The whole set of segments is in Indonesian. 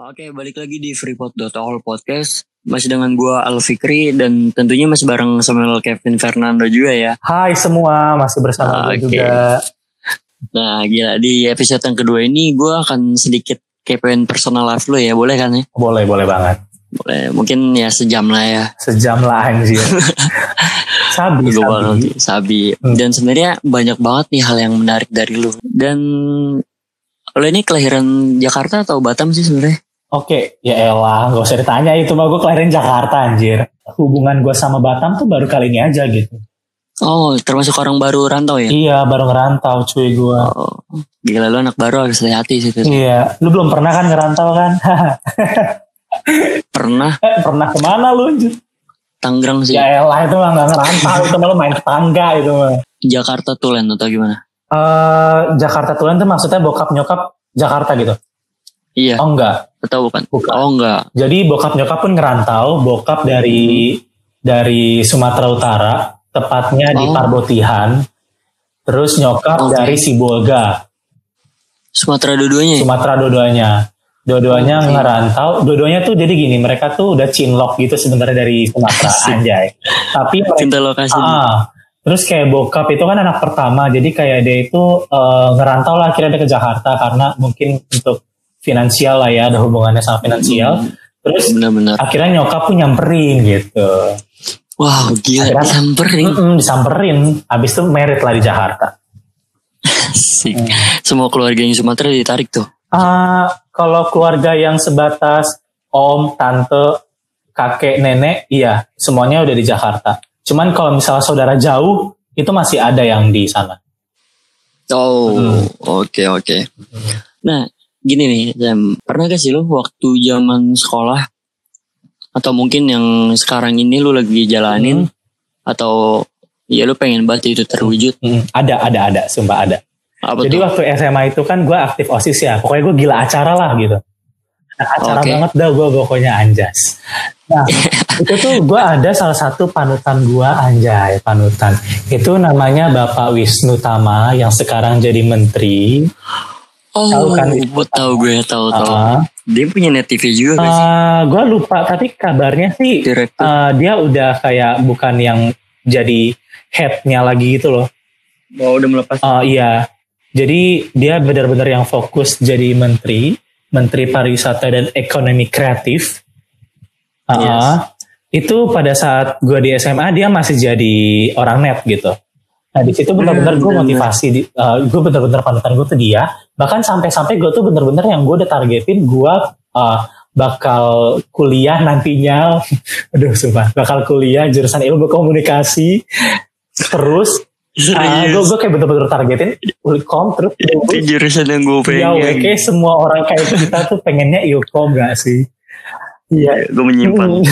Oke, balik lagi di freeport.all podcast. Masih dengan gua Al Fikri dan tentunya masih bareng Samuel Kevin Fernando juga ya. Hai semua, masih bersama gue Oke. juga. Nah, gila di episode yang kedua ini gua akan sedikit kepoin personal life lo ya, boleh kan ya? Boleh, boleh banget. Boleh, mungkin ya sejam lah ya. Sejam lah anjir. sabi, Gue sabi. banget sabi. Hmm. Dan sebenarnya banyak banget nih hal yang menarik dari lu. Dan lo ini kelahiran Jakarta atau Batam sih sebenarnya? Oke, ya elah, gak usah ditanya itu mah gue kelahiran Jakarta anjir. Hubungan gue sama Batam tuh baru kali ini aja gitu. Oh, termasuk orang baru rantau ya? Iya, baru ngerantau cuy gue. Oh, gila lu anak baru harus hati-hati sih. Tis. Iya, lu belum pernah kan ngerantau kan? Pernah Eh, pernah ke mana lu? anjir? Tangerang sih. Ya elah itu mah gak ngerantau, itu mah lu main tetangga itu mah. Jakarta Tulen atau gimana? Eh, Jakarta Tulen tuh maksudnya bokap nyokap Jakarta gitu? Iya, Oh enggak, atau bukan? Bukan. Oh enggak. Jadi bokap nyokap pun ngerantau, bokap dari dari Sumatera Utara, tepatnya di Oh. Parbotihan. Terus nyokap Oke. dari Sibolga, Sumatera dua-duanya. ya? Sumatera dua-duanya. Dua-duanya Oke. ngerantau, dua-duanya tuh jadi gini, mereka tuh udah cinlok gitu sebenarnya dari Sumatera anjay. Tapi Cinta lokasi. Ah, terus kayak bokap itu kan anak pertama, jadi kayak dia itu eh, ngerantau lah akhirnya dia ke Jakarta karena mungkin untuk finansial lah ya, ada hubungannya sama finansial. Hmm, Terus Benar-benar. akhirnya nyokap pun nyamperin gitu. Wow, gila Akhirnya- disamperin. Mm-mm, disamperin, habis itu merit lah di Jakarta. Asik. Semua keluarga yang Sumatera ditarik tuh. Ah, kalau keluarga yang sebatas om, tante, kakek, nenek, iya semuanya udah di Jakarta. Cuman kalau misalnya saudara jauh, itu masih ada yang di sana. Oh, Hmm. oke oke. Nah, gini nih, Sam. Pernah gak sih lu waktu zaman sekolah atau mungkin yang sekarang ini lu lagi jalanin atau ya lu pengen banget itu terwujud? Mm, ada, ada, ada, sumpah ada. Apa Jadi tuh? waktu SMA itu kan gue aktif OSIS ya. Pokoknya gue gila acara lah gitu. Nah, acara Oke. banget dah gue pokoknya anjas. Nah itu tuh gue ada salah satu panutan gue anjay panutan. Itu namanya Bapak Wisnu Tama yang sekarang jadi menteri. Oh, tahu kan? gue tahu gue tahu tahu. Uh, Dia punya net TV juga gak sih? gue lupa tapi kabarnya sih Direktur. uh, dia udah kayak bukan yang jadi headnya lagi gitu loh. oh, udah melepas. Oh iya. Jadi dia benar-benar yang fokus jadi menteri, menteri pariwisata dan ekonomi kreatif. Ah, Yes. Itu pada saat gue di SMA dia masih jadi orang net gitu. Nah di situ benar-benar gue benar-benar. motivasi, di, gue benar-benar panutan gue tuh dia. Bahkan sampai-sampai gue tuh benar-benar yang gue udah targetin gue uh, bakal kuliah nantinya. Aduh sumpah, bakal kuliah jurusan ilmu komunikasi. Terus Ah, gue gue kayak bener-bener targetin Ilkom terus Itu jurusan yang gue ya pengen. kayak semua orang kayak kita tuh pengennya Ilkom gak sih? Iya. gue menyimpan.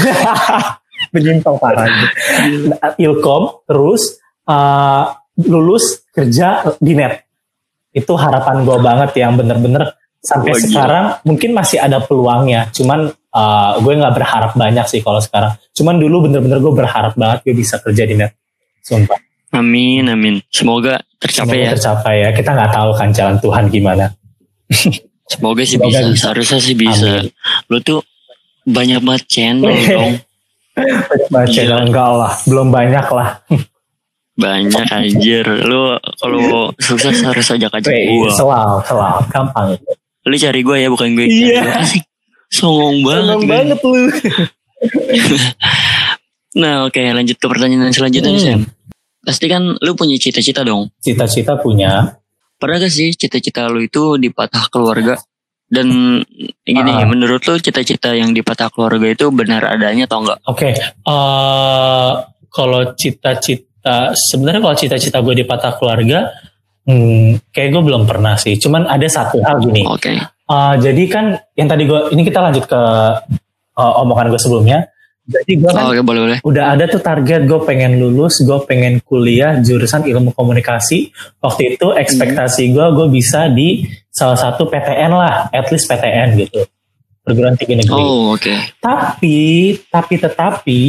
Menyimpang parah. Nah, Ilkom terus uh, lulus kerja di net. Itu harapan gue banget yang bener-bener sampai gila. sekarang mungkin masih ada peluangnya. Cuman uh, gue nggak berharap banyak sih kalau sekarang. Cuman dulu bener-bener gue berharap banget gue bisa kerja di net. Sumpah. Amin, amin. Semoga tercapai Semoga ya. tercapai ya. Kita nggak tahu kan jalan Tuhan gimana. Semoga sih Semoga bisa. bisa. Seharusnya sih bisa. Amin. Lu tuh banyak banget channel dong. Baca Gila. enggak lah, belum banyak lah. Banyak anjir. Lu kalau sukses harus ajak-ajak Weh, gua. Selalu, selalu, gampang. Lu cari gua ya bukan gue Iya. Asik. Songong banget. Gue. banget lu. Nah oke lanjut ke pertanyaan selanjutnya nih Hmm. Sam. Pasti kan lu punya cita-cita dong. Cita-cita punya. Pernah gak sih cita-cita lu itu dipatah keluarga? Dan gini, Ah. menurut lu cita-cita yang dipatah keluarga itu benar adanya atau enggak? Oke, eh kalau cita-cita, sebenarnya kalau cita-cita gue di patah keluarga, hmm, kayak gue belum pernah sih. Cuman ada satu hal gini. Oke. Eh, jadi kan yang tadi gue, ini kita lanjut ke eh, omongan gue sebelumnya. Jadi gue Oh, kan Oke boleh boleh. udah ada tuh target gue pengen lulus, gue pengen kuliah jurusan ilmu komunikasi. Waktu itu ekspektasi gue, gue bisa di salah satu PTN lah, at least PTN gitu, perguruan tinggi negeri. Oh oke. Tapi, tapi tetapi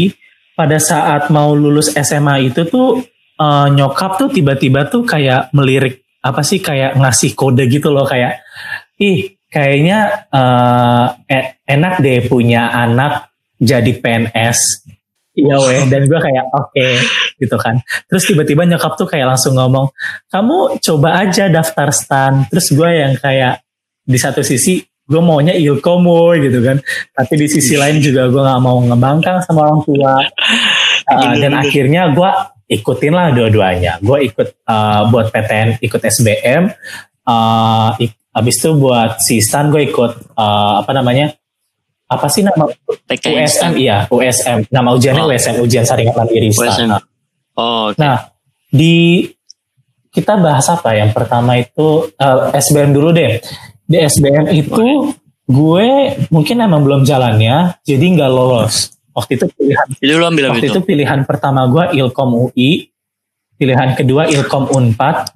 pada saat mau lulus SMA itu tuh eh, nyokap tuh tiba-tiba tuh kayak melirik apa sih kayak ngasih kode gitu loh kayak ih kayaknya uh, enak deh punya anak jadi PNS iya weh dan gue kayak oke okay, gitu kan. Terus tiba-tiba nyokap tuh kayak langsung ngomong kamu coba aja daftar stan. Terus gue yang kayak di satu sisi gue maunya ilkomo gitu kan. Tapi di sisi lain juga gue nggak mau ngembangkan sama orang tua. Uh, dan akhirnya gue ikutin lah dua-duanya. Gue ikut uh, buat PTN ikut SBM uh, ik, abis itu buat si stan gue ikut uh, apa namanya? Apa sih nama? PKN USM iya USM nama ujiannya oh. USM ujian saringan mandiri USM. Oh, okay. nah di kita bahas apa? Yang pertama itu uh, SBM dulu deh di SBM itu gue mungkin emang belum jalannya jadi nggak lolos waktu itu pilihan jadi lu ambil waktu itu. itu pilihan pertama gue Ilkom UI pilihan kedua Ilkom Unpad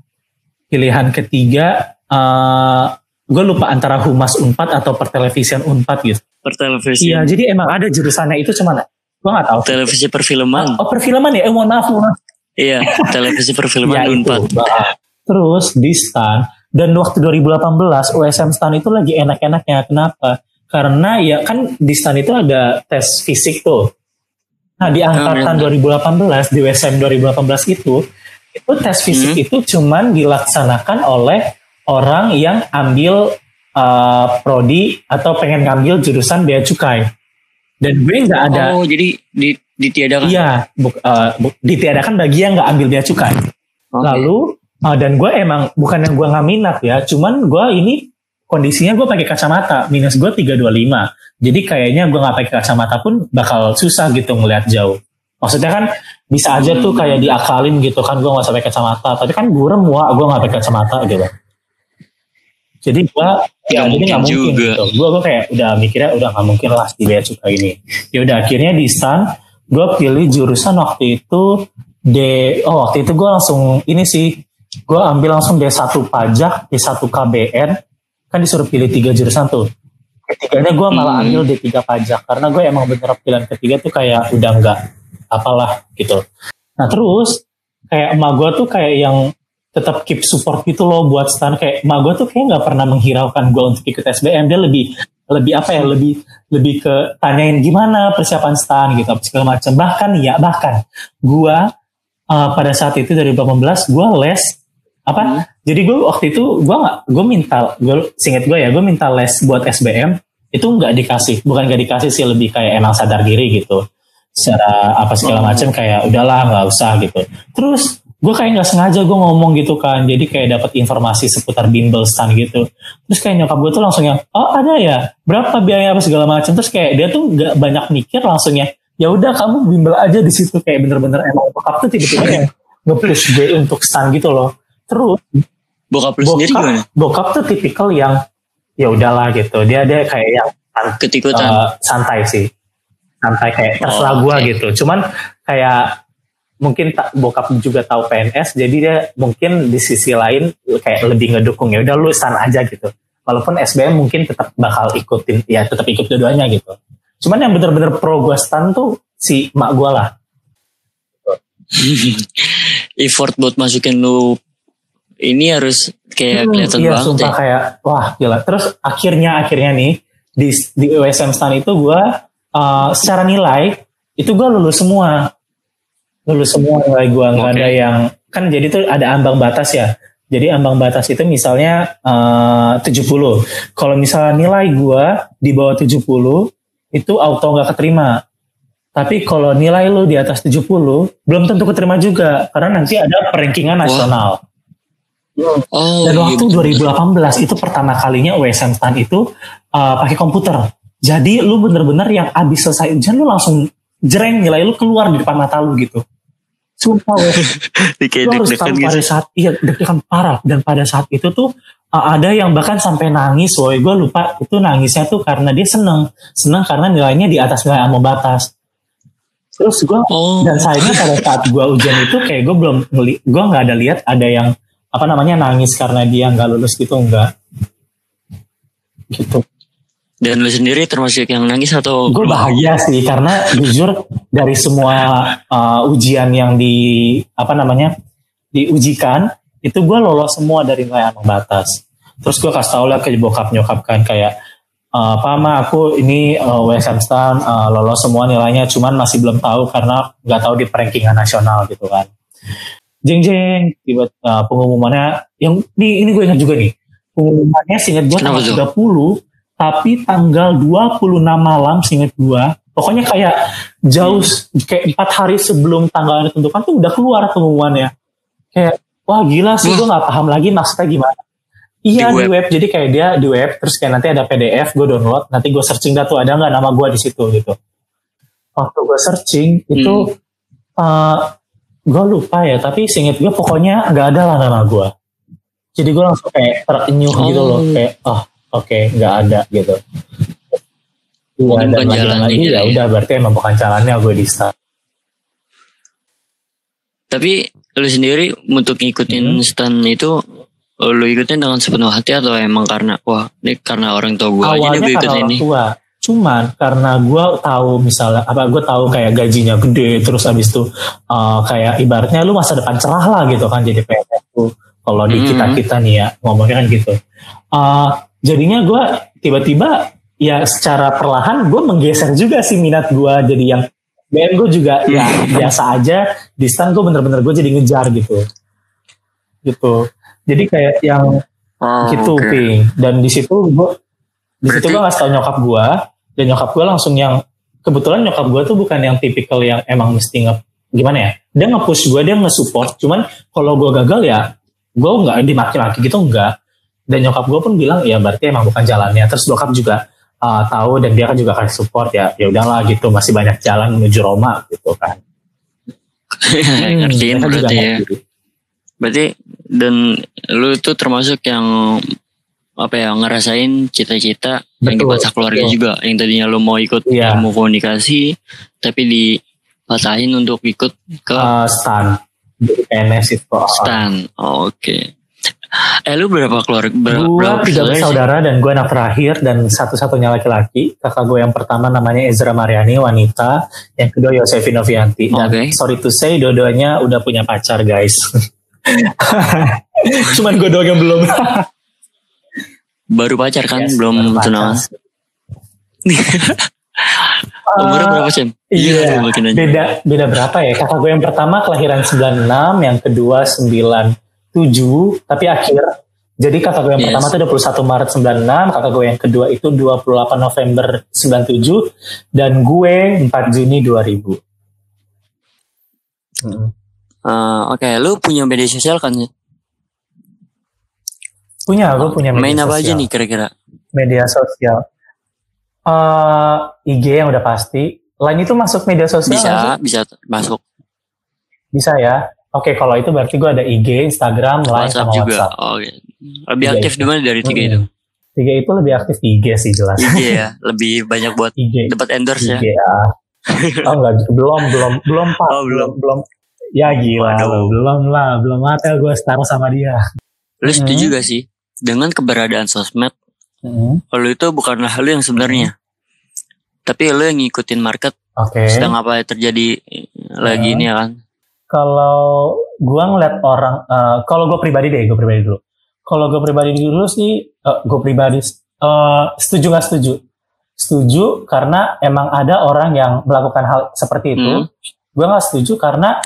pilihan ketiga uh, gue lupa antara humas Unpad atau pertelevisian Unpad gitu per televisi. Iya, jadi emang ada jurusannya itu cuman gue nggak tahu. Televisi perfilman. Oh, perfilman ya? Eh, mohon maaf, mohon Iya, televisi perfilman ya, Unpad. Terus di STAN dan waktu 2018 USM STAN itu lagi enak-enaknya. Kenapa? Karena ya kan di STAN itu ada tes fisik tuh. Nah, di angkatan oh, 2018 di USM 2018 itu itu tes fisik hmm. itu cuman dilaksanakan oleh orang yang ambil uh, prodi atau pengen ngambil jurusan bea cukai dan gue nggak ada oh jadi di, ditiadakan iya bu, uh, bu, ditiadakan bagi yang nggak ambil bea cukai okay. lalu uh, dan gue emang bukan yang gue nggak minat ya cuman gue ini kondisinya gue pakai kacamata minus gue 325 jadi kayaknya gue nggak pakai kacamata pun bakal susah gitu ngelihat jauh maksudnya kan bisa aja tuh kayak diakalin gitu kan gue nggak sampai kacamata tapi kan gue remua gue nggak pakai kacamata gitu jadi gue ya mungkin nggak mungkin juga. gitu. Gue gue kayak udah mikirnya udah nggak mungkin lah di bea cukai ini. Ya udah akhirnya di stan gue pilih jurusan waktu itu D oh waktu itu gue langsung ini sih gue ambil langsung D1 pajak D1 KBN kan disuruh pilih tiga jurusan tuh. Ketiganya gue malah hmm. ambil D3 pajak karena gue emang bener pilihan ketiga tuh kayak udah nggak apalah gitu. Nah terus kayak emak gue tuh kayak yang tetap keep support gitu loh buat Stan kayak emak gue tuh kayak nggak pernah menghiraukan gue untuk ikut SBM dia lebih lebih apa ya lebih lebih ke tanyain gimana persiapan Stan gitu segala macam. Bahkan ya bahkan gue uh, pada saat itu dari 2018 gue les apa? Hmm. jadi gue waktu itu gue nggak gue minta gue singkat gue ya gue minta les buat SBM itu nggak dikasih. Bukan nggak dikasih sih lebih kayak emang sadar diri gitu. Secara apa segala oh. macam kayak udahlah nggak usah gitu. Terus gue kayak nggak sengaja gue ngomong gitu kan. Jadi kayak dapat informasi seputar bimbel stan gitu. Terus kayak nyokap gue tuh langsung yang oh ada ya? Berapa biaya apa segala macam terus kayak dia tuh nggak banyak mikir langsungnya ya udah kamu bimbel aja di situ. Kayak bener-bener emang bokap tuh tiba-tiba kayak nge-push gue untuk stan gitu loh terus bokap lu sendiri gimana? bokap tuh tipikal yang ya udahlah gitu. Dia dia kayak yang ketikutan uh, santai sih. Santai kayak terserah oh, gue okay. gitu. Cuman kayak mungkin tak bokap juga tahu PNS jadi dia mungkin di sisi lain kayak lebih ngedukung ya udah lu sana aja gitu. Walaupun SBM mungkin tetap bakal ikutin ya tetap ikut dua-duanya gitu. Cuman yang bener-bener pro gue stan tuh si mak gue lah. Effort buat masukin lu ini harus kayak hmm, kelihatan iya, banget sumpah ya. kayak wah gila. Terus akhirnya akhirnya nih di di USM stan itu gue uh, secara nilai itu gue lulus semua. Lulus semua nilai gue nggak okay. ada yang kan jadi tuh ada ambang batas ya. Jadi ambang batas itu misalnya uh, 70 kalau misalnya nilai gue di bawah 70 itu auto nggak keterima. Tapi kalau nilai lu di atas 70 belum tentu keterima juga. Karena nanti ada perankingan nasional Oh, Dan waktu iya, 2018 itu pertama kalinya USM STAN itu uh, pakai komputer. Jadi lu bener-bener yang abis selesai ujian lu langsung jreng nilai lu keluar di depan mata lu gitu. Sumpah weh. harus tahu gitu. pada saat iya deg-degan parah dan pada saat itu tuh uh, ada yang bahkan sampai nangis woi gue lupa itu nangisnya tuh karena dia seneng seneng karena nilainya di atas nilai ambang batas terus gue oh. dan sayangnya pada saat gue ujian itu kayak gue belum gue nggak ada lihat ada yang apa namanya nangis karena dia nggak lulus gitu enggak gitu dan lu sendiri termasuk yang nangis atau? Gue bahagia sih karena jujur dari semua uh, ujian yang di apa namanya diujikan itu gue lolos semua dari nilai ambang batas. terus gue kasih tau lah ke bokap nyokap kan kayak uh, apa ma aku ini uh, WSM Stan uh, lolos semua nilainya cuman masih belum tahu karena nggak tahu di rankingan nasional gitu kan jeng jeng tiba uh, pengumumannya yang ini ini gue ingat juga nih pengumumannya singkat gue tanggal 30 tapi tanggal 26 malam singkat gue pokoknya kayak jauh kayak empat hari sebelum tanggal yang ditentukan tuh udah keluar pengumumannya kayak wah gila sih gue nggak paham lagi maksudnya gimana Iya di web. di web. Jadi kayak dia di web terus kayak nanti ada PDF gue download, nanti gue searching dah tuh ada nggak nama gue di situ gitu. Waktu gue searching itu hmm. uh, gue lupa ya, tapi singkat gue pokoknya nggak ada lah nama gue. Jadi gue langsung kayak terenyuh oh. gitu loh, kayak oh oke okay, nggak ada gitu. Iya dan lagi lagi ya, ya udah berarti emang bukan jalannya gue di start. Tapi lu sendiri untuk ngikutin hmm. stand itu lu ikutin dengan sepenuh hati atau emang karena wah ini karena orang tua gue aja nih gue ikutin ini tua. Cuman karena gue tahu misalnya apa gue tahu kayak gajinya gede terus abis itu uh, kayak ibaratnya lu masa depan cerah lah gitu kan jadi PNS tuh. Kalau di kita kita nih ya ngomongnya kan gitu. Uh, jadinya gue tiba-tiba ya secara perlahan gue menggeser juga sih minat gue jadi yang BM gue juga ya biasa aja di stand gue bener-bener gue jadi ngejar gitu. Gitu. Jadi kayak yang oh, gitu okay. ping. Dan di situ gue di situ gue ngasih tau nyokap gue dan nyokap gue langsung yang kebetulan nyokap gue tuh bukan yang tipikal yang emang mesti nge gimana ya dia nge-push gue dia nge-support cuman kalau gue gagal ya gue nggak dimaki-maki gitu enggak dan nyokap gue pun bilang ya berarti emang bukan jalannya. Terus bokap juga uh, tahu dan dia kan juga kasih support ya ya udahlah gitu masih banyak jalan menuju Roma gitu kan. Hmm, ngertiin berarti ya. berarti dan lu itu termasuk yang apa ya ngerasain cita-cita yang dipaksa keluarga betul. juga yang tadinya lu mau ikut yeah. ilmu komunikasi tapi dipatahin untuk ikut ke uh, stan PNS itu stan oh, oke okay. Eh lu berapa keluarga? Ber gue tiga bersaudara dan gue anak terakhir dan satu-satunya laki-laki. Kakak gue yang pertama namanya Ezra Mariani wanita, yang kedua Yosefi Novianti. Dan okay. sorry to say, dua-duanya udah punya pacar guys. Cuman gue doang yang belum. Baru pacar kan, yes, belum tunangan. Umurnya berapa sih? Iya, iya beda beda berapa ya? Kakak gue yang pertama kelahiran 96, yang kedua 97, tapi akhir. Jadi kakak gue yang yes. pertama itu 21 Maret 96, kakak gue yang kedua itu 28 November 97, dan gue 4 Juni 2000. Hmm. Uh, Oke, okay. lu punya media sosial kan ya? Punya, gue punya media Main sosial. apa aja nih kira-kira? Media sosial. Uh, eh, IG yang udah pasti. Lain itu masuk media sosial? Bisa, bisa masuk. Bisa ya. Oke, okay, kalau itu berarti gue ada IG, Instagram, Line, WhatsApp sama juga. WhatsApp. Oh, okay. Lebih aktif di mana dari tiga hmm. itu? Tiga itu lebih aktif di IG sih jelas. IG ya, lebih banyak buat IG. dapat endorse IG, ya. ya. oh enggak, belum, belum, belum pak. Oh, belum, belum, Ya gila, Waduh. belum lah, belum mata gue setara sama dia. Lu setuju hmm. gak sih dengan keberadaan sosmed? Hmm. Lu itu bukanlah lu yang sebenarnya, tapi lu yang ngikutin market. Oke. Okay. Sedang apa yang terjadi lagi hmm. ini ya kan? Kalau gue ngeliat orang, uh, kalau gue pribadi deh, gue pribadi dulu. Kalau gue pribadi dulu sih, uh, eh, gue pribadi uh, setuju gak setuju? Setuju karena emang ada orang yang melakukan hal seperti itu. Hmm. Gue gak setuju karena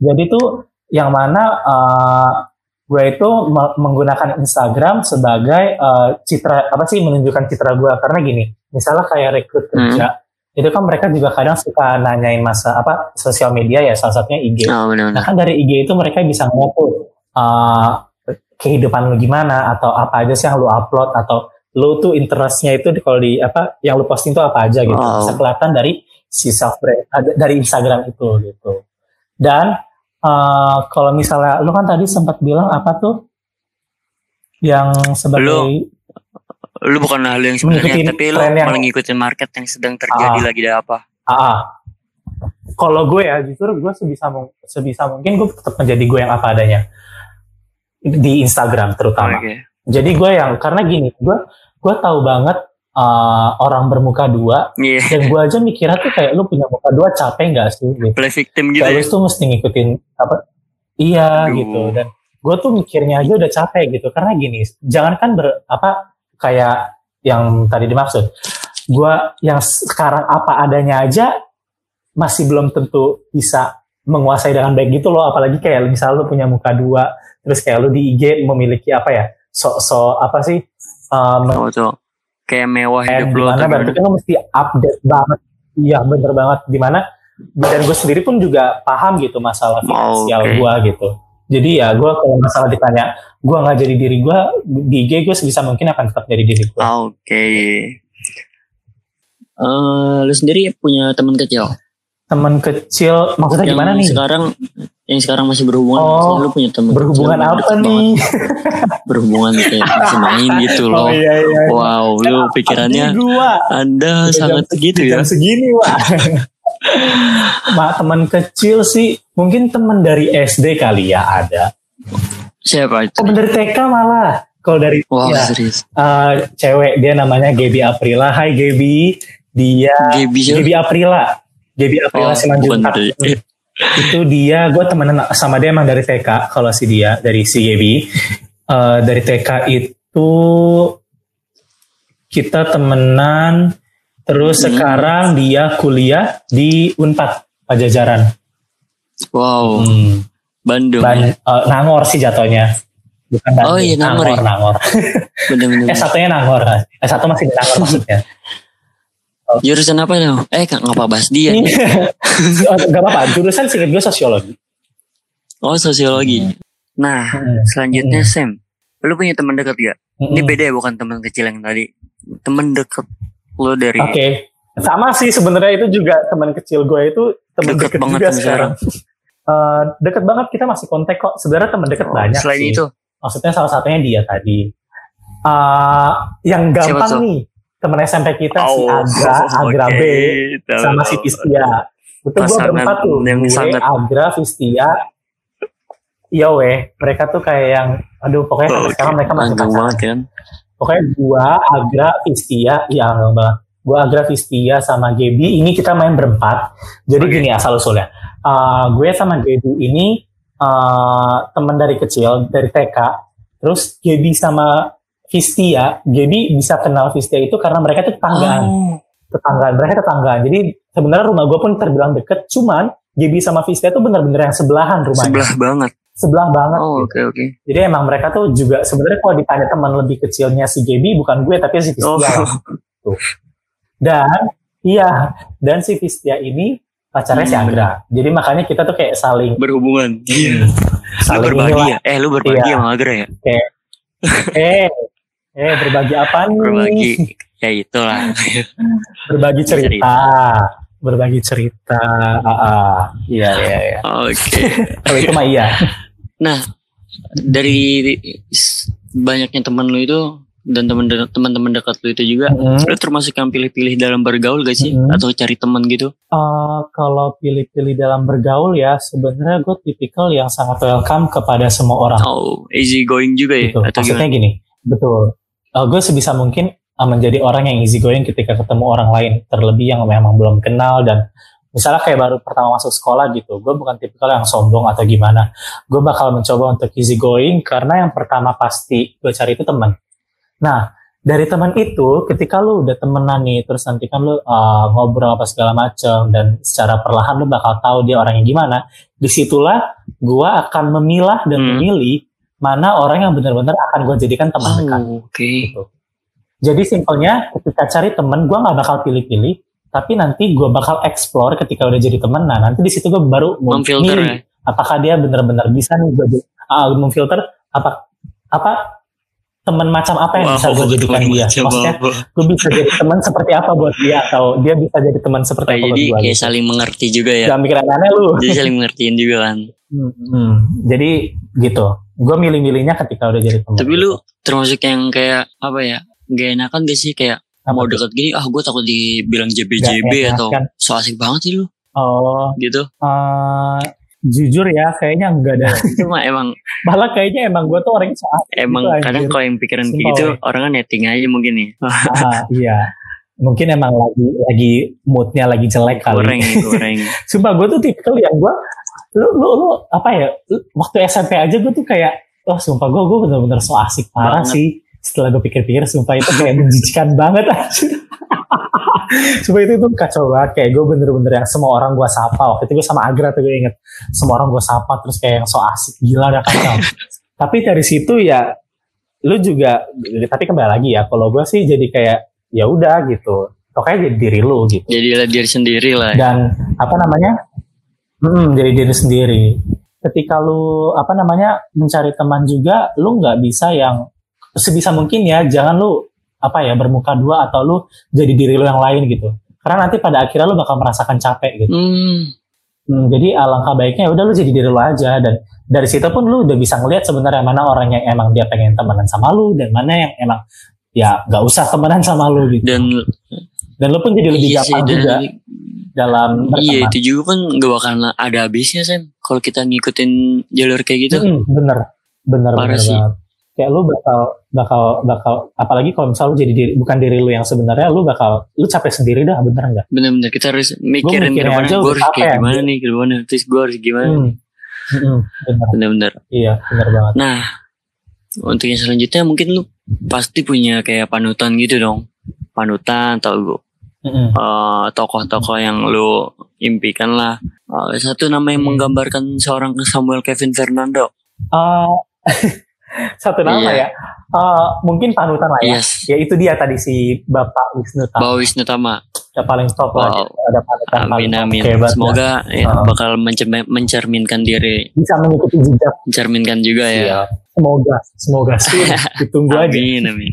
jadi tuh yang mana uh, gue itu menggunakan Instagram sebagai uh, citra apa sih menunjukkan citra gue karena gini, misalnya kayak rekrut hmm. kerja, hmm. itu kan mereka juga kadang suka nanyain masa apa sosial media ya, salah satunya IG. Oh, bener -bener. Nah kan dari IG itu mereka bisa tuh uh, kehidupan lu gimana atau apa aja sih yang lu upload atau lu tuh interestnya itu kalau di apa yang lu posting tuh apa aja gitu, oh. bisa kelihatan dari si self dari Instagram itu gitu. Dan uh, kalau misalnya lu kan tadi sempat bilang apa tuh? Yang sebagai lu, lu bukan hal yang sebenarnya tapi lu yang, malah ngikutin market yang sedang terjadi uh, lagi ada apa? Ah, uh, kalau gue ya justru gue sebisa sebisa mungkin gue tetap menjadi gue yang apa adanya. Di Instagram terutama. Okay. jadi gue yang karena gini gue gue tahu banget uh, orang bermuka dua yeah. dan gue aja mikirnya tuh kayak lu punya muka dua capek nggak sih gitu. play victim gitu kayak ya? tuh mesti ngikutin apa iya Aduh. gitu dan gue tuh mikirnya aja udah capek gitu karena gini jangankan ber apa kayak yang tadi dimaksud gue yang sekarang apa adanya aja masih belum tentu bisa menguasai dengan baik gitu loh apalagi kayak misalnya lu punya muka dua terus kayak lu di IG memiliki apa ya so-so apa sih um, Oh. Kayak mewah and hidup lu di mana atau berarti kan mesti update banget. Iya bener banget. Di mana dan gue sendiri pun juga paham gitu masalah finansial oke. gue gitu. Jadi ya gue kalau masalah ditanya gue nggak jadi diri gue di IG gue sebisa mungkin akan tetap jadi diri gue Ah, Oke. Eh, lu sendiri punya teman kecil teman kecil. Maksudnya yang gimana nih? sekarang yang sekarang masih berhubungan Oh, lu punya teman berhubungan kecil apa nih? Berhubungan kayak masih main gitu loh. Oh iya iya wow lu pikirannya Ini gua. Anda Udah sangat jam- gitu ya? jam segini wah Ma, teman kecil sih mungkin teman dari SD kali ya ada. Siapa itu? Teman dari TK malah. Kalau dari wow ya, serius? uh, cewek dia namanya Gaby Aprila. Hai Gaby, dia Gaby? Gaby Aprila. Gaby Aprila Oh, Simanjuntak. Itu dia, gue temenan sama dia emang dari TK. Kalau si dia dari si Gaby Uh, dari TK itu kita temenan. Terus Hmm. sekarang dia kuliah di Unpad Pajajaran. wow Hmm. Bandung Ban- uh, Nangor sih jatuhnya. Bukan Bandung. Oh iya, Nangor ya? Nangor. bener-bener Eh satunya Nangor. Eh satu masih di Nangor maksudnya. jurusan apa tuh eh nggak ngapa bahas dia. Oh, Gak apa-apa, jurusan singkat gue sosiologi. oh sosiologi. Nah Hmm. selanjutnya Hmm. Sam. Lu punya teman dekat gak ini beda ya bukan teman kecil yang tadi. Teman dekat lu dari Oke, sama sih sebenarnya itu juga teman kecil gue itu teman Deket deket, banget juga sekarang. Eh, deket banget kita masih kontak kok. Sebenarnya teman deket Oh, banyak selain sih. itu? Maksudnya salah satunya dia tadi. Eh, yang gampang nih teman SMP kita si Oh, Agra, Agra oke. B, sama si. Fistia. Itu gue berempat tuh. yang gue, sangat- Agra, Fistia. Iya weh, mereka tuh kayak yang, aduh pokoknya sampai Oke, sekarang mereka masih pacaran. banget kan Pokoknya gua, Agra, Fistia, iya enggak banget. Gua Agra, Fistia sama Gaby ini kita main berempat. Jadi Oke. gini asal usulnya. Uh, gue sama Gaby ini uh, teman dari kecil dari TK. Terus Gaby sama Fistia, Gaby bisa kenal Fistia itu karena mereka tuh tetanggaan, oh tetanggaan. Mereka tetanggaan. Jadi sebenarnya rumah gue pun terbilang deket, cuman Gaby sama Fistia tuh bener-bener yang sebelahan rumahnya. sebelah banget Sebelah banget. oh gitu. oke oke Jadi emang mereka tuh juga sebenarnya kalau ditanya teman lebih kecilnya si Gaby bukan gue tapi si Fistia. oh. Dan iya, dan si Fistia ini pacarnya si Hmm. Agra. Jadi makanya kita tuh kayak saling berhubungan lu saling berbagi inilah. ya eh lu berbagi Iya. sama Agra ya Eh, eh berbagi apa nih? berbagi ya itulah Berbagi cerita. Cerita. Berbagi cerita. Ah, ah. Iya, iya, iya. oke Kalau itu mah iya. nah dari banyaknya teman lu itu dan teman teman-teman dekat lu itu juga Mm. lu termasuk yang pilih-pilih dalam bergaul gak sih Mm. atau cari teman gitu Uh, kalau pilih-pilih dalam bergaul ya sebenarnya gue tipikal yang sangat welcome kepada semua orang. oh easy going juga ya gitu. atau Maksudnya gimana gini, betul. Uh, gue sebisa mungkin uh, menjadi orang yang easy going ketika ketemu orang lain, terlebih yang memang belum kenal dan misalnya kayak baru pertama masuk sekolah gitu. Gue bukan tipikal yang sombong atau gimana. Gue bakal mencoba untuk easy going karena yang pertama pasti gue cari itu teman. Nah, dari teman itu ketika lu udah temenan nih terus nanti kan lu uh, ngobrol apa segala macam dan secara perlahan lu bakal tahu dia orangnya gimana di situlah gua akan memilah dan Hmm. memilih mana orang yang benar-benar akan gue jadikan teman dekat oh, oke gitu. Jadi simpelnya ketika cari temen gue nggak bakal pilih-pilih, tapi nanti gue bakal explore ketika udah jadi temen. Nah nanti di situ gue baru memfilter milih ya apakah dia benar-benar bisa nih gue jadi- ah, memfilter apa apa teman macam apa yang bisa gue jadikan dia. Coba, Maksudnya gue bisa jadi teman seperti apa buat dia atau dia bisa jadi teman seperti Oh, apa buat jadi gue. kayak Gitu. saling mengerti juga ya Jangan mikir aneh lu. jadi saling mengertiin juga kan Hmm, hmm. Jadi gitu. Gue milih-milihnya ketika udah jadi teman. tapi lu termasuk yang kayak apa ya gak enakan gak sih kayak Apa mau deket gini ah gue takut dibilang JBJB atau enakan. so asik banget sih lu Oh, gitu eh, jujur ya, kayaknya enggak ada. itu mah emang Malah kayaknya emang gue tuh orang yang saat emang Gitu, kadang kalau yang pikiran kayak gitu woy. orang kan netting aja mungkin ya ah, iya. Mungkin emang lagi lagi moodnya lagi jelek kali. goreng goreng Sumpah gue tuh tipikal yang gue lu, lu, lu apa ya waktu SMP aja gue tuh kayak wah sumpah gue gue bener-bener so asik parah Banget. sih. Setelah gue pikir-pikir sumpah itu kayak menjijikan banget. Sumpah itu tuh kacau banget. Kayak gue bener-bener yang semua orang gue sapa. Waktu itu gue sama Agra tuh gue inget. Semua orang gue sapa terus kayak yang so asik. Gila dah kacau. Tapi dari situ ya lu juga tapi kembali lagi ya kalau gue sih jadi kayak ya udah gitu. Pokoknya jadi diri lu gitu. Jadilah diri sendiri lah. ya. dan apa namanya hmm, jadi diri sendiri. Ketika lu apa namanya mencari teman juga lu nggak bisa yang sebisa mungkin ya jangan lu apa ya bermuka dua atau lu jadi diri lu yang lain gitu. Karena nanti pada akhirnya lu bakal merasakan capek gitu. Hmm, Hmm, jadi alangkah baiknya ya udah lu jadi diri lu aja. Dan dari situ pun lu udah bisa ngeliat sebenarnya mana orang yang emang dia pengen temenan sama lu dan mana yang emang ya nggak usah temenan sama lu gitu. Dan dan lu pun jadi lebih iya sih, gampang dan juga dalam iya berteman. itu juga kan gak bakal ada habisnya Sam kalau kita ngikutin jalur kayak gitu. Mm, bener, bener, Parah bener sih. banget. Kayak lu bakal, bakal, bakal, apalagi kalau misalnya lu jadi diri, bukan diri lu yang sebenarnya, lu bakal, lu capek sendiri dah, bener nggak? Bener-bener kita harus mikirin gimana gue harus kayak gimana nih, gimana terus gue harus gimana. Hmm. Mm-mm, bener, Bener-bener. iya, bener banget. Nah, untuk yang selanjutnya mungkin lu pasti punya kayak panutan gitu dong. Panutan atau Eh, tokoh-tokoh yang lu impikan lah. Eh, satu nama yang Hmm. menggambarkan seorang Samuel Kevin Fernando. Uh, satu nama Iya. ya, Uh, mungkin panutan lah ya. Yes. Ya itu dia tadi si Bapak Wisnu Tama, Bawa Wisnu Tama. yang paling top lah. Wow. Ada panutan Amin paling amin. hebat dah. Semoga ya, Uh. bakal mencermin- mencerminkan diri, bisa mengikuti jejak. mencerminkan juga ya. Iya. Semoga, semoga sih. Ditunggu aja. Amin amin.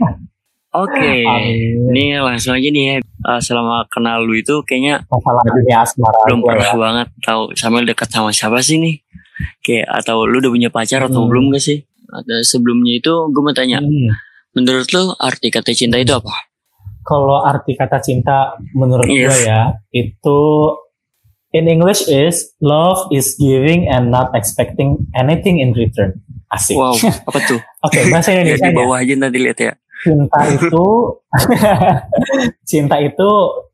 Oke, Amin. ini langsung aja nih ya. Eh, selama kenal lu itu kayaknya Masalah dunia asmara belum pernah ya. banget tahu Samuel dekat sama siapa sih nih? Kayak atau lu udah punya pacar atau Hmm. belum gak sih? Ada sebelumnya itu gue mau tanya, Hmm. menurut lu arti kata cinta itu apa? kalau arti kata cinta menurut Yes. gue ya itu in English is love is giving and not expecting anything in return. Asik. Wow, apa tuh? Oke, bahasa Ya, Indonesia di bawah aja nanti lihat ya. Cinta itu cinta itu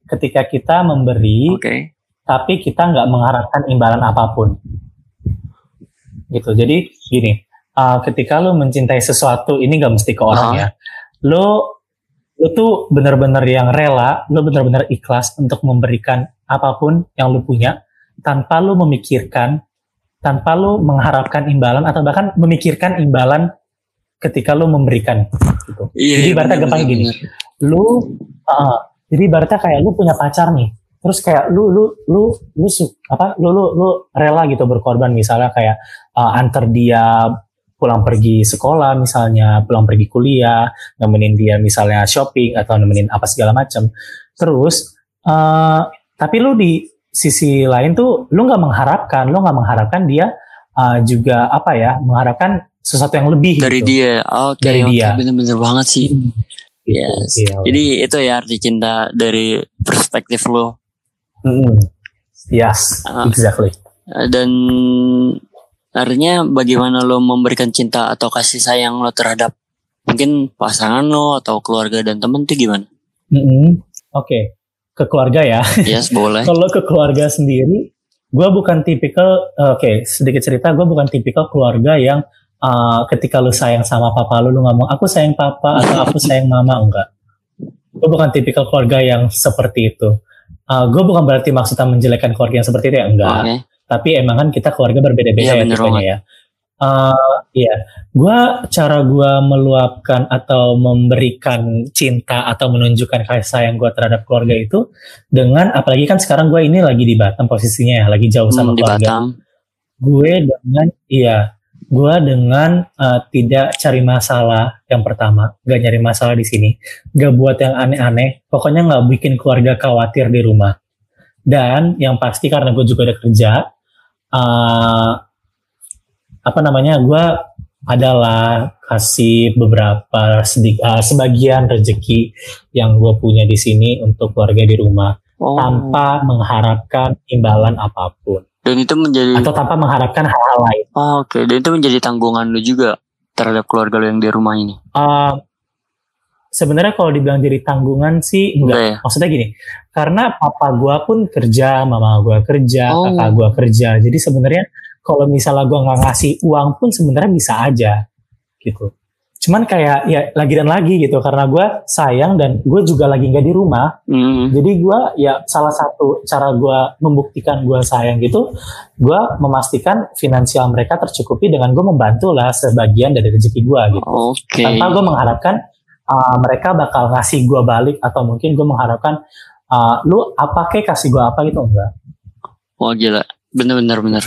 ketika kita memberi Oke. tapi kita nggak mengharapkan imbalan apa pun. Gitu. Jadi gini, uh, ketika lu mencintai sesuatu ini nggak mesti ke orang ya. Lu lu tuh bener-bener yang rela, lu bener-bener ikhlas untuk memberikan apa pun yang lu punya tanpa lu memikirkan, tanpa lu mengharapkan imbalan atau bahkan memikirkan imbalan ketika lu memberikan. Gitu. Iya. Jadi iya, bener, gampang gini. Lu, uh, jadi ibaratnya kayak lu punya pacar nih, terus kayak lu lu lu lu su- apa lu lu lu rela gitu berkorban misalnya kayak uh, antar dia pulang pergi sekolah misalnya pulang pergi kuliah nemenin dia misalnya shopping atau nemenin apa segala macam terus uh, tapi lu di sisi lain tuh lu nggak mengharapkan lu nggak mengharapkan dia uh, juga apa ya mengharapkan sesuatu yang lebih Dari gitu. dia. Oke, Dari oke, dia. bener-bener banget sih. Hmm. Yes. Iya. Jadi itu ya arti cinta dari perspektif lo. Mm. Yes, Ah. exactly. Eh, Dan artinya bagaimana lo memberikan cinta atau kasih sayang lo terhadap mungkin pasangan lo atau keluarga dan temen tuh gimana? Mm-mm. Oke, ke keluarga ya. Yes, boleh. Kalau ke keluarga sendiri, gue bukan tipikal. Oke, sedikit cerita, gue bukan tipikal keluarga yang uh, ketika lu sayang sama papa lu, lu ngomong aku sayang papa atau aku sayang mama enggak. Gue bukan tipikal keluarga yang seperti itu. Uh, gue bukan berarti maksudnya menjelekkan keluarga yang seperti itu ya enggak. Oke. tapi emang kan kita keluarga berbeda-beda Iya, ya tipenya ya. Eh, iya, gua cara gua meluapkan atau memberikan cinta atau menunjukkan kasih sayang gua terhadap keluarga itu dengan apalagi kan sekarang gua ini lagi di Batam posisinya ya, lagi jauh Hmm, sama di keluarga. Batam. Gue dengan iya, gua dengan eh, tidak cari masalah yang pertama, gak nyari masalah di sini, gak buat yang aneh-aneh, pokoknya nggak bikin keluarga khawatir di rumah. Dan yang pasti karena gue juga ada kerja, eh, apa namanya, gue adalah kasih beberapa sedik, eh, sebagian rezeki yang gue punya di sini untuk keluarga di rumah Oh. tanpa mengharapkan imbalan apa pun Dan itu menjadi atau tanpa mengharapkan hal-hal lain. Oh, Oke, dan itu menjadi tanggungan lu juga terhadap keluarga lu yang di rumah ini. Eh, sebenarnya kalau dibilang jadi tanggungan sih enggak. Enggak ya? Maksudnya gini, karena papa gua pun kerja, mama gua kerja, Oh. kakak gua kerja. Jadi sebenarnya kalau misalnya gue nggak ngasih uang pun sebenarnya bisa aja gitu cuman kayak ya lagi dan lagi gitu karena gue sayang dan gue juga lagi nggak di rumah Hmm. jadi gue ya salah satu cara gue membuktikan gue sayang gitu gue memastikan finansial mereka tercukupi dengan gue membantu lah sebagian dari rezeki gue gitu Oke. tanpa gue mengharapkan uh, mereka bakal ngasih gue balik atau mungkin gue mengharapkan uh, lu apa kek kasih gue apa gitu enggak Wah gila. Bener-bener bener.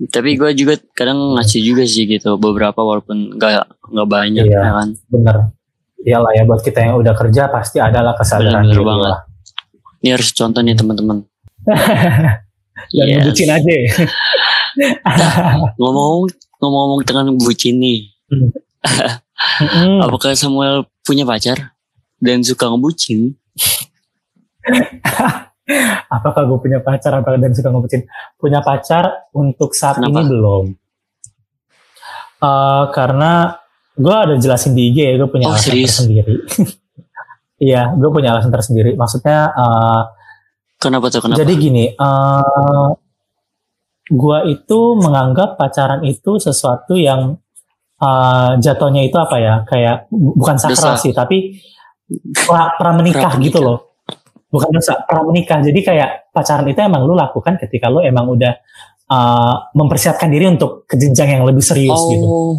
Tapi gue juga kadang ngasih juga sih gitu beberapa walaupun nggak nggak banyak Iya. ya kan. bener iyalah ya buat kita yang udah kerja pasti adalah kesadaran Bener-bener diri banget. lah. Ini harus contoh nih teman-teman. dan Yes. ngebucin aja. Ngomong ngomong-ngomong tentang bucin nih. Apakah Samuel punya pacar dan suka ngebucin? apakah gue punya pacar apakah dan suka ngebucin punya pacar untuk saat Kenapa? ini belum Eh, karena gue ada jelasin di IG ya gue punya Oh, alasan serius? tersendiri iya gue punya alasan tersendiri maksudnya eh, Kenapa tuh kenapa? Jadi gini, eh gua itu menganggap pacaran itu sesuatu yang eh, jatuhnya itu apa ya? Kayak bu- bukan sakral Dosa. sih, tapi pra, pramenikah Pramenikah. gitu loh. Bukan dosa, pramenikah. Jadi kayak pacaran itu emang lu lakukan ketika lu emang udah eh, mempersiapkan diri untuk ke jenjang yang lebih serius gitu. oh,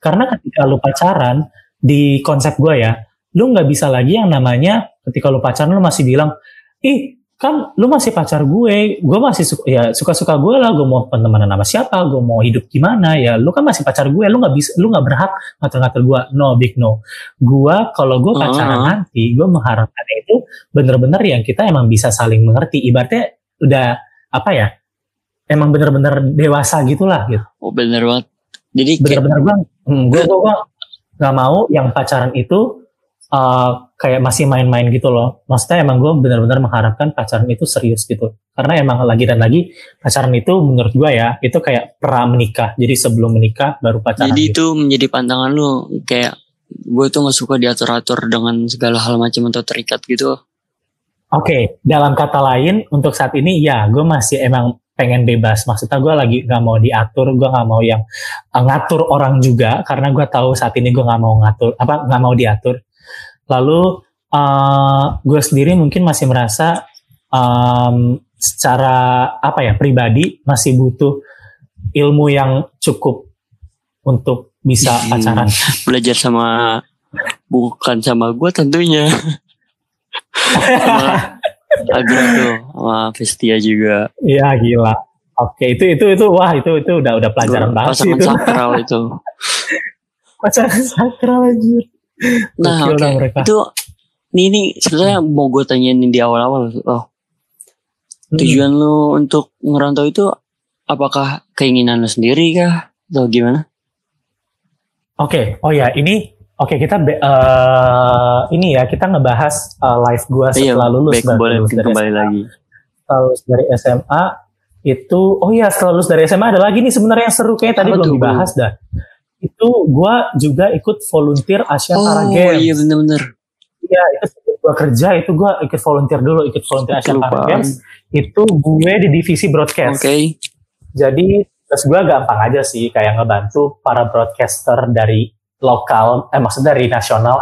Karena ketika lu pacaran di konsep gue ya, lu nggak bisa lagi yang namanya ketika lu pacaran lu masih bilang, ih kan lu masih pacar gue, gue masih suka, ya suka-suka gue lah, gue mau temenan sama siapa, gue mau hidup gimana ya, lu kan masih pacar gue, lu nggak bisa, lu nggak berhak ngatur-ngatur gue, no big no. Gue kalau gue pacaran Ah. nanti, gue mengharapkan itu bener-bener yang kita emang bisa saling mengerti, ibaratnya udah apa ya, emang bener-bener dewasa gitulah gitu oh bener banget. Jadi bener-bener gue hmm, gue gue nggak mau yang pacaran itu uh, kayak masih main-main gitu loh maksudnya emang gue bener-bener mengharapkan pacaran itu serius gitu karena emang lagi dan lagi pacaran itu menurut gue ya itu kayak pra menikah jadi sebelum menikah baru pacaran jadi gitu. itu menjadi pantangan lu kayak gue tuh nggak suka diatur-atur dengan segala hal macam atau terikat gitu. Oke, dalam kata lain untuk saat ini ya gue masih emang pengen bebas. Maksudnya gue lagi nggak mau diatur, gue nggak mau yang uh, ngatur orang juga karena gue tahu saat ini gue nggak mau ngatur apa nggak mau diatur. Lalu uh, gue sendiri mungkin masih merasa um, secara apa ya pribadi masih butuh ilmu yang cukup untuk bisa Hmm. pacaran. Belajar sama bukan sama gue tentunya. sama tuh sama Vestia juga. Iya gila. Oke itu itu itu wah itu itu udah udah pelajaran banget sih Pasangan itu. sakral itu. pacaran sakral anjir. Nah, oke. mereka. Itu ini ini sebenarnya mau gue tanyain di awal-awal. Oh, Hmm. tujuan lu untuk ngerantau itu apakah keinginan lu sendiri kah atau gimana? Oke, oh ya ini oke kita be- eh, ini ya kita ngebahas eh, live gua setelah lulus baik, dari- boleh lulus dari kembali SMA. lagi. Setelah lulus dari SMA itu oh ya setelah lulus dari SMA ada lagi nih sebenarnya yang seru kayak tadi Apa belum tuh? dibahas dah. Itu gua juga ikut volunteer Asia Para Oh Games. iya bener-bener. Iya, itu gua kerja itu gua ikut volunteer dulu, ikut volunteer Asia Para. Games. Itu gue di divisi broadcast. Oke. Jadi terus gue gampang aja sih kayak ngebantu para broadcaster dari lokal, eh maksudnya dari nasional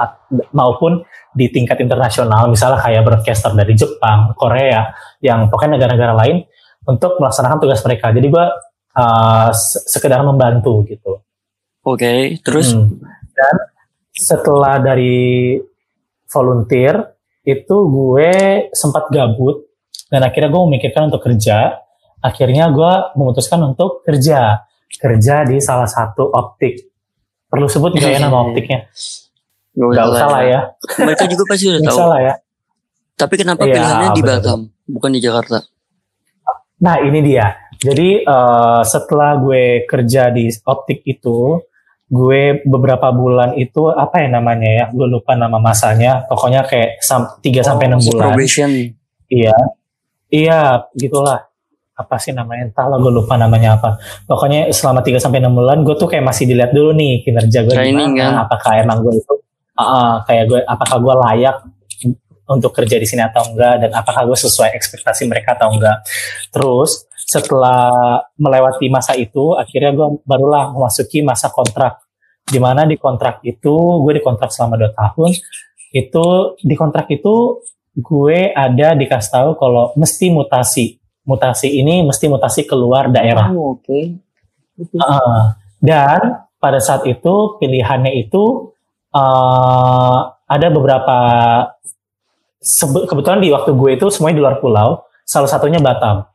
maupun di tingkat internasional, misalnya kayak broadcaster dari Jepang, Korea, yang pokoknya negara-negara lain untuk melaksanakan tugas mereka. Jadi gue uh, se- sekedar membantu gitu. Oke, terus Hmm. Dan setelah dari volunteer itu gue sempat gabut dan akhirnya gue memikirkan untuk kerja. Akhirnya gue memutuskan untuk kerja kerja di salah satu optik. Perlu sebut nggak ya nama optiknya? Nggak usah lah ya. Mereka juga pasti udah tahu. usah lah ya. Tapi kenapa Iya, pilihannya di. Batam, bukan di Jakarta? Nah ini dia. Jadi eh, setelah gue kerja di optik itu, gue beberapa bulan itu apa ya namanya ya? Gue lupa nama masanya. Pokoknya kayak sam- 3 sampai enam Oh, bulan. Probation. Iya, iya, gitulah. Apa sih namanya? Entah lah, gue lupa namanya apa. Pokoknya selama 3 sampai enam bulan, gue tuh kayak masih dilihat dulu nih kinerja gue gimana. kan? Apakah emang gue itu, ah, kayak gue, apakah gue layak untuk kerja di sini atau enggak, dan apakah gue sesuai ekspektasi mereka atau enggak. Terus setelah melewati masa itu akhirnya gue barulah memasuki masa kontrak di mana di kontrak itu gue di kontrak selama dua tahun itu di kontrak itu gue ada dikasih tahu kalau mesti mutasi mutasi ini mesti mutasi keluar daerah Oh, oke. Uh, dan pada saat itu pilihannya itu uh, ada beberapa kebetulan di waktu gue itu semuanya di luar pulau, salah satunya Batam.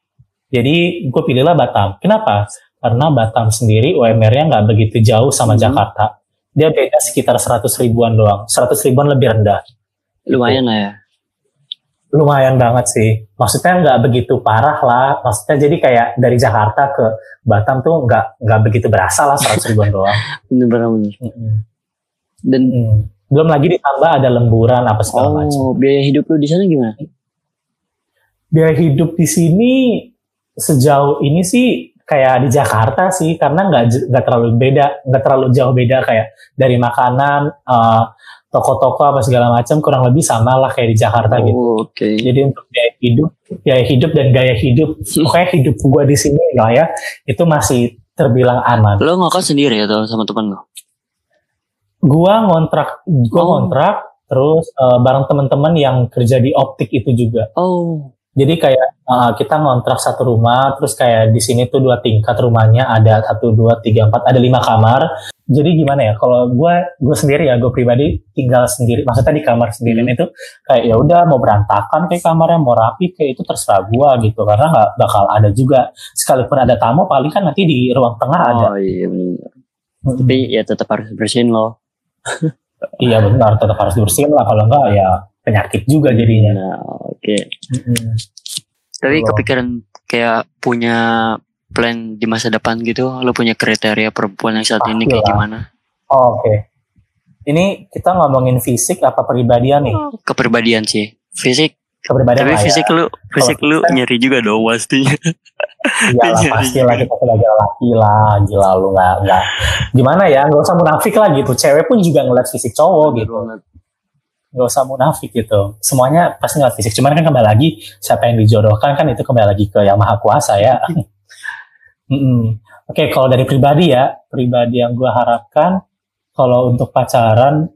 Jadi gue pilihlah Batam. Kenapa? Karena Batam sendiri UMR-nya nggak begitu jauh sama Mhm. Jakarta. Dia beda sekitar 100 ribuan doang. 100 ribuan lebih rendah. Lumayan lah ya. Lumayan banget sih. Maksudnya nggak begitu parah lah. Maksudnya jadi kayak dari Jakarta ke Batam tuh nggak nggak begitu berasa lah 100 ribuan doang. Bener. bener. Mm-mm. Dan Hmm. Belum lagi ditambah ada lemburan apa segala macam. oh, biaya hidup lu di sana gimana? Biaya hidup di sini sejauh ini sih kayak di Jakarta sih karena nggak nggak terlalu beda, nggak terlalu jauh beda kayak dari makanan, eh, toko-toko apa segala macam kurang lebih sama lah kayak di Jakarta gitu. Oh, oke. Jadi untuk biaya hidup, biaya hidup dan gaya hidup, pokoknya hidup gua di sini lah ya itu masih terbilang aman. Lo ngokos sendiri atau sama teman lo? Gua ngontrak, gua Oh. ngontrak terus eh, bareng teman-teman yang kerja di optik itu juga. Oh, Jadi kayak uh, kita ngontrak satu rumah, terus kayak di sini tuh dua tingkat rumahnya, ada satu, dua, tiga, empat, ada lima kamar. Jadi gimana ya? Kalau gue, gue sendiri ya, gue pribadi tinggal sendiri. Maksudnya di kamar sendirian Hmm. itu kayak ya udah mau berantakan kayak kamarnya, mau rapi kayak itu terserah gue gitu. Karena nggak bakal ada juga. Sekalipun ada tamu, paling kan nanti di ruang tengah ada. oh iya bener. Tapi ya tetap harus bersihin lo. Iya benar, tetap harus dibersihin lah. Kalau enggak ya penyakit juga jadinya. Nah, oke. Mm-mm. Tapi Belum. kepikiran kayak punya plan di masa depan gitu, lo punya kriteria perempuan yang saat ini kayak Pastilah. gimana? Oh, Oke. Ini kita ngomongin fisik apa pribadian nih? Kepribadian sih, fisik. Kepribadian Tapi ya. fisik lu, fisik lu kita- nyeri juga dong pastinya. Iyalah pasti lah kita sebagai laki lah gila lu nggak nggak gimana ya nggak usah munafik lah gitu cewek pun juga ngeliat fisik cowok gitu nggak usah munafik gitu. Semuanya pasti ngeliat fisik. Cuman kan kembali lagi siapa yang dijodohkan kan itu kembali lagi ke yang maha kuasa ya. Mm-mm. oke kalau dari pribadi ya pribadi yang gue harapkan kalau untuk pacaran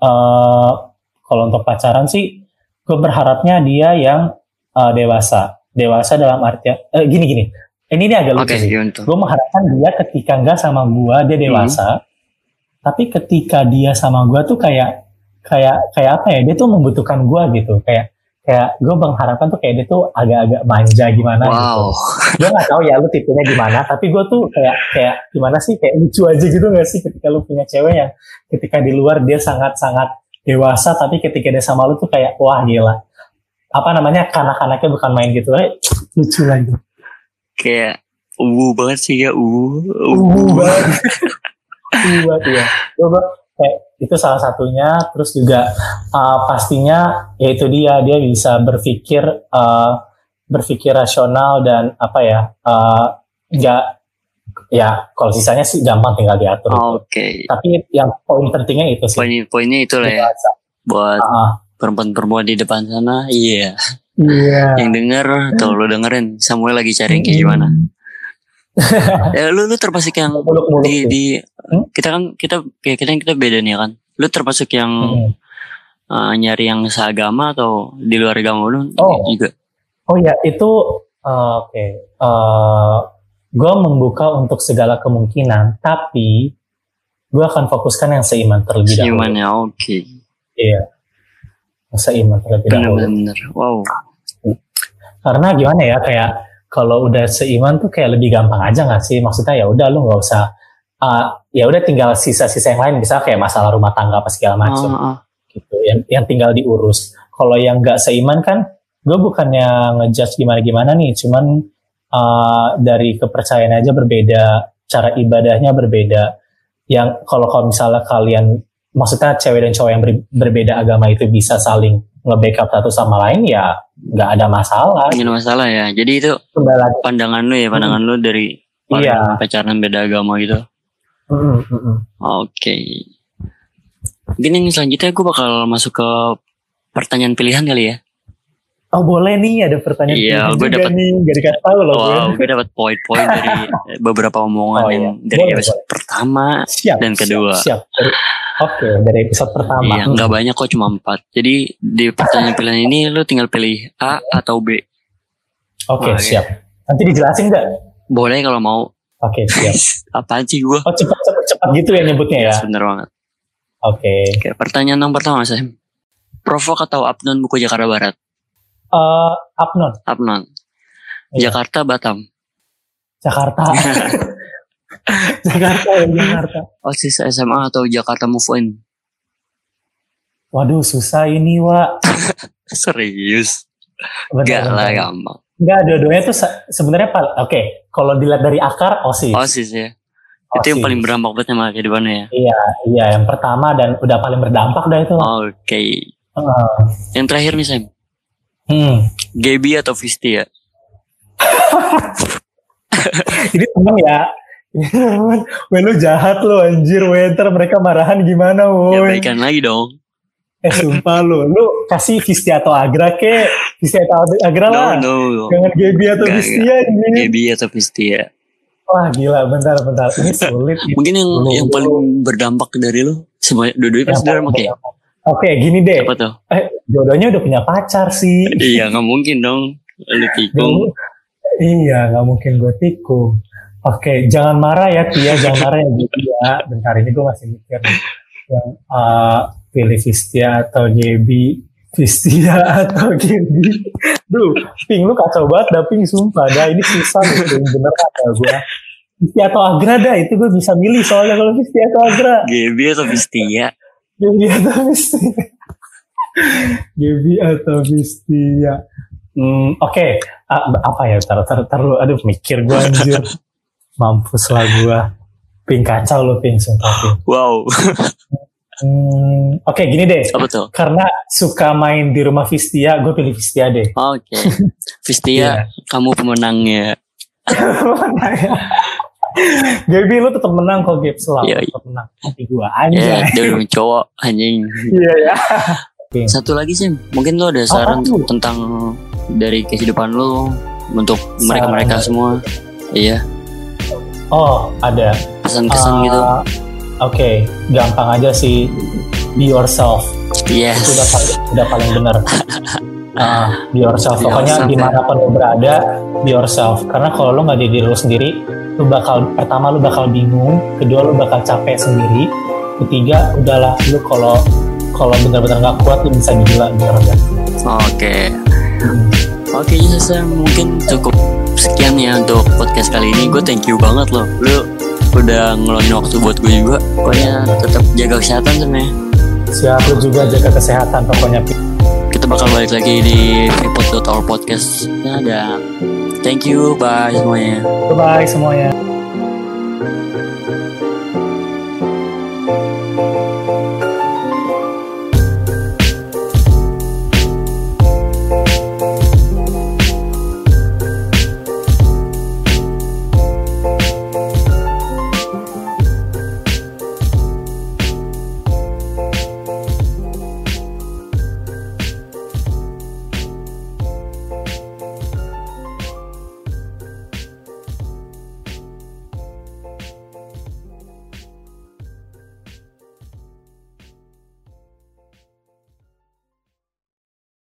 eh kalau untuk pacaran sih gue berharapnya dia yang eh, dewasa. Dewasa dalam artian eh, gini gini. Ini ini agak lucu Oke, sih. gue mengharapkan dia ketika enggak sama gue dia dewasa. Tapi ketika dia sama gue tuh kayak kayak kayak apa ya dia tuh membutuhkan gue gitu kayak kayak gue mengharapkan tuh kayak dia tuh agak-agak manja gimana gitu Wow, gue nggak tahu ya lu tipenya gimana tapi gue tuh kayak kayak gimana sih kayak lucu aja gitu gak sih ketika lu punya cewek yang ketika di luar dia sangat-sangat dewasa tapi ketika dia sama lu tuh kayak wah gila apa namanya kanak-kanaknya bukan main gitu eh, lucu lagi kayak uwu banget sih ya uwu. Uh, banget. Uh, banget ya. Coba kayak itu salah satunya. Terus juga uh, pastinya yaitu dia dia bisa berpikir uh, berpikir rasional dan apa ya uh, nggak ya kalau sisanya sih gampang tinggal diatur. Oke, Tapi yang poin pentingnya itu sih. poin poinnya itu lah ya buat Ah, perempuan-perempuan di depan sana. Iya, Iya. yang denger tuh lo dengerin Samuel lagi cari kayak gimana. Ya lu lu termasuk yang Muluk-muluk di sih. di Hmm? kita kan kita kayak kita kita beda nih kan. Lu termasuk yang Mm-mm. uh, nyari yang seagama atau di luar agama lu Oh. juga? Oh ya itu uh, oke. gue membuka untuk segala kemungkinan, tapi gue akan fokuskan yang seiman terlebih dahulu. Seimannya oke. Iya, seiman terlebih dahulu. Bener-bener. Wow. Karena gimana ya kayak kalau udah seiman tuh kayak lebih gampang aja nggak sih? Maksudnya ya udah lu nggak usah. uh, ya udah tinggal sisa-sisa yang lain bisa kayak masalah rumah tangga apa segala macam Ah, ah. gitu yang yang tinggal diurus kalau yang nggak seiman kan gue bukannya ngejudge gimana gimana nih cuman uh, dari kepercayaan aja berbeda cara ibadahnya berbeda yang kalau kalau misalnya kalian maksudnya cewek dan cowok yang ber- berbeda agama itu bisa saling nge-backup satu sama lain ya nggak ada masalah Nggak ada masalah ya. Jadi itu pandangan lu ya, pandangan lu dari Iya. pacaran beda agama gitu. Mm-mm, mm-mm. Oke. Mungkin yang selanjutnya gue bakal masuk ke pertanyaan pilihan kali ya. Oh boleh nih ada pertanyaan Iya, gue dapet- nih gak dikasih tahu loh gue. Wow, gue dapat poin-poin dari beberapa omongan Oh, iya. yang dari Boleh, episode pertama. Siap. Dan siap, kedua. Siap. Dari- Oke dari episode pertama. Iya, nggak banyak kok cuma empat. Jadi di pertanyaan pilihan ini lu tinggal pilih A atau B. Oke Wah, iya. siap. Nanti dijelasin nggak? Boleh kalau mau. Oke siap. Apaan sih gue? Oh cepat cepat cepat gitu ya nyebutnya ya. Sebener banget. Oke. Oke, pertanyaan yang pertama Sam. Provok atau Apnon buku Jakarta Barat? Eh, Apnon Apnon. Iya. Jakarta Batam. Jakarta. Jakarta ya Jakarta. OSIS SMA atau Jakarta Move In? Waduh susah ini wa. Serius? Gak lah, gampang. Enggak, dua-duanya tuh se- sebenarnya oke. Kalau dilihat dari akar OSIS. OSIS ya. Itu yang OSIS. paling berdampak buat sama kehidupannya ya. Iya, iya yang pertama dan udah paling berdampak dah itu. Oke. Heeh. Yang terakhir nih Sam. Hmm. Gaby atau Vistia? Ini temen ya. Weh lu jahat lu anjir Winter mereka marahan gimana Ya woi. baikan lagi dong. Eh sumpah lu. Lu kasih atau Agra ke. Vistia atau Agra No, lah. no. Jangan Gaby atau Enggak, Vistia. Gaby atau Vistia? Wah gila bentar bentar. Ini sulit. Mungkin yang Dulu, yang paling berdampak dari lu semua dua-duanya pasti berdampak ya. Oke gini deh. Apa tuh? Eh jodohnya udah punya pacar sih. Iya nggak mungkin dong. Lu tikung. Iya, nggak mungkin gue tikung. Oke, jangan marah ya Tia, jangan marah ya gitu ya. Bentar ini gue masih mikir yang uh, pilih Vistia atau Gaby. Vistia atau Gaby. Duh, Ping lu kacau banget dah Ping, sumpah. Dah ini susah nih Ping, bener kata gue. Vistia atau Agra dah, itu gue bisa milih soalnya kalau Vistia atau Agra. Gaby atau Vistia? Gaby atau Vistia. Gaby atau Vistia. Hmm, Oke, Ah, apa ya? Tar, tar, tar lu, aduh mikir gue anjir. Mampus lah gue. Ping kacau lu Ping, sumpah Ping. Wow. Hmm, Oke, gini deh. Apa tuh? Karena suka main di rumah Vistia, gue pilih Vistia deh. Oke. Vistia, kamu pemenangnya. Gaby lu tetap menang kok Gabe selalu Iya, iya. tetap menang. Hati gue Ya, anjay. dia udah cowok anjing. Iya ya. Satu lagi sih, mungkin lu ada saran tuh? tentang dari kehidupan lu untuk mereka-mereka Saran. semua. Iya, Oh, ada. pesan-kesan Ah, gitu. Oke, gampang aja sih. Be yourself. Itu udah Yes. paling, udah paling benar. Ah, be yourself. Be Pokoknya yourself, ya. di mana pun lo berada, be yourself. Karena kalau lo nggak jadi diri lo sendiri, lo bakal pertama lo bakal bingung, kedua lo bakal capek sendiri, ketiga udahlah lo kalau kalau benar-benar nggak kuat lo bisa gila bener nggak? Oke. Oke, ya Sam, mungkin cukup sekian ya untuk podcast kali ini. Gue thank you banget loh. Lu udah ngeluangin waktu buat gue juga. Pokoknya tetap jaga kesehatan sebenarnya. Siap lo juga jaga kesehatan pokoknya. Kita bakal balik lagi di Vipod Podcast. Dan thank you, bye semuanya. Bye bye semuanya.